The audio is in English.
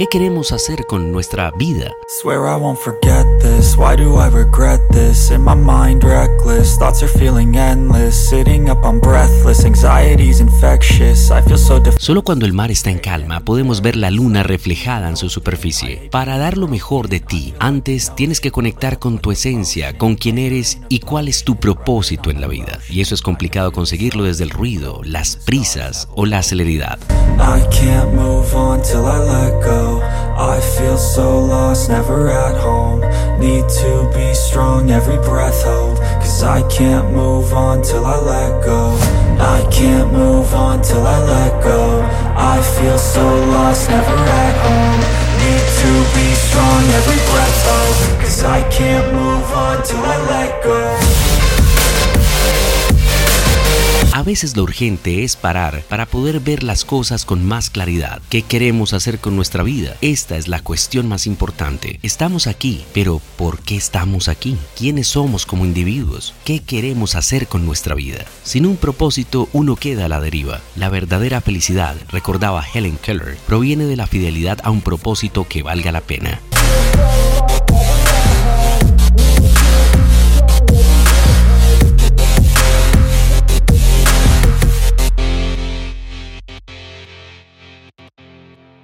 ¿Qué queremos hacer con nuestra vida? Swear I won't forget this. Why do I regret this? In my mind, reckless. Thoughts are feeling endless. Sitting up, I'm breathless. Anxiety's infectious. I feel so def Solo cuando el mar está en calma podemos ver la luna reflejada en su superficie. Para dar lo mejor de ti, antes tienes que conectar con tu esencia, con quién eres y cuál es tu propósito en la vida. Y eso es complicado conseguirlo desde el ruido, las prisas o la celeridad. I can't move on till I let go. I feel so lost, never at home. Need to be strong, every breath hold. Cause I can't move on till I let go. I can't move on till I let go. I feel so lost, never at home. Need to be strong, every breath hold. Cause I can't move on till I let go. A veces lo urgente es parar para poder ver las cosas con más claridad. ¿Qué queremos hacer con nuestra vida? Esta es la cuestión más importante. Estamos aquí, pero ¿por qué estamos aquí? ¿Quiénes somos como individuos? ¿Qué queremos hacer con nuestra vida? Sin un propósito uno queda a la deriva. La verdadera felicidad, recordaba Helen Keller, proviene de la fidelidad a un propósito que valga la pena.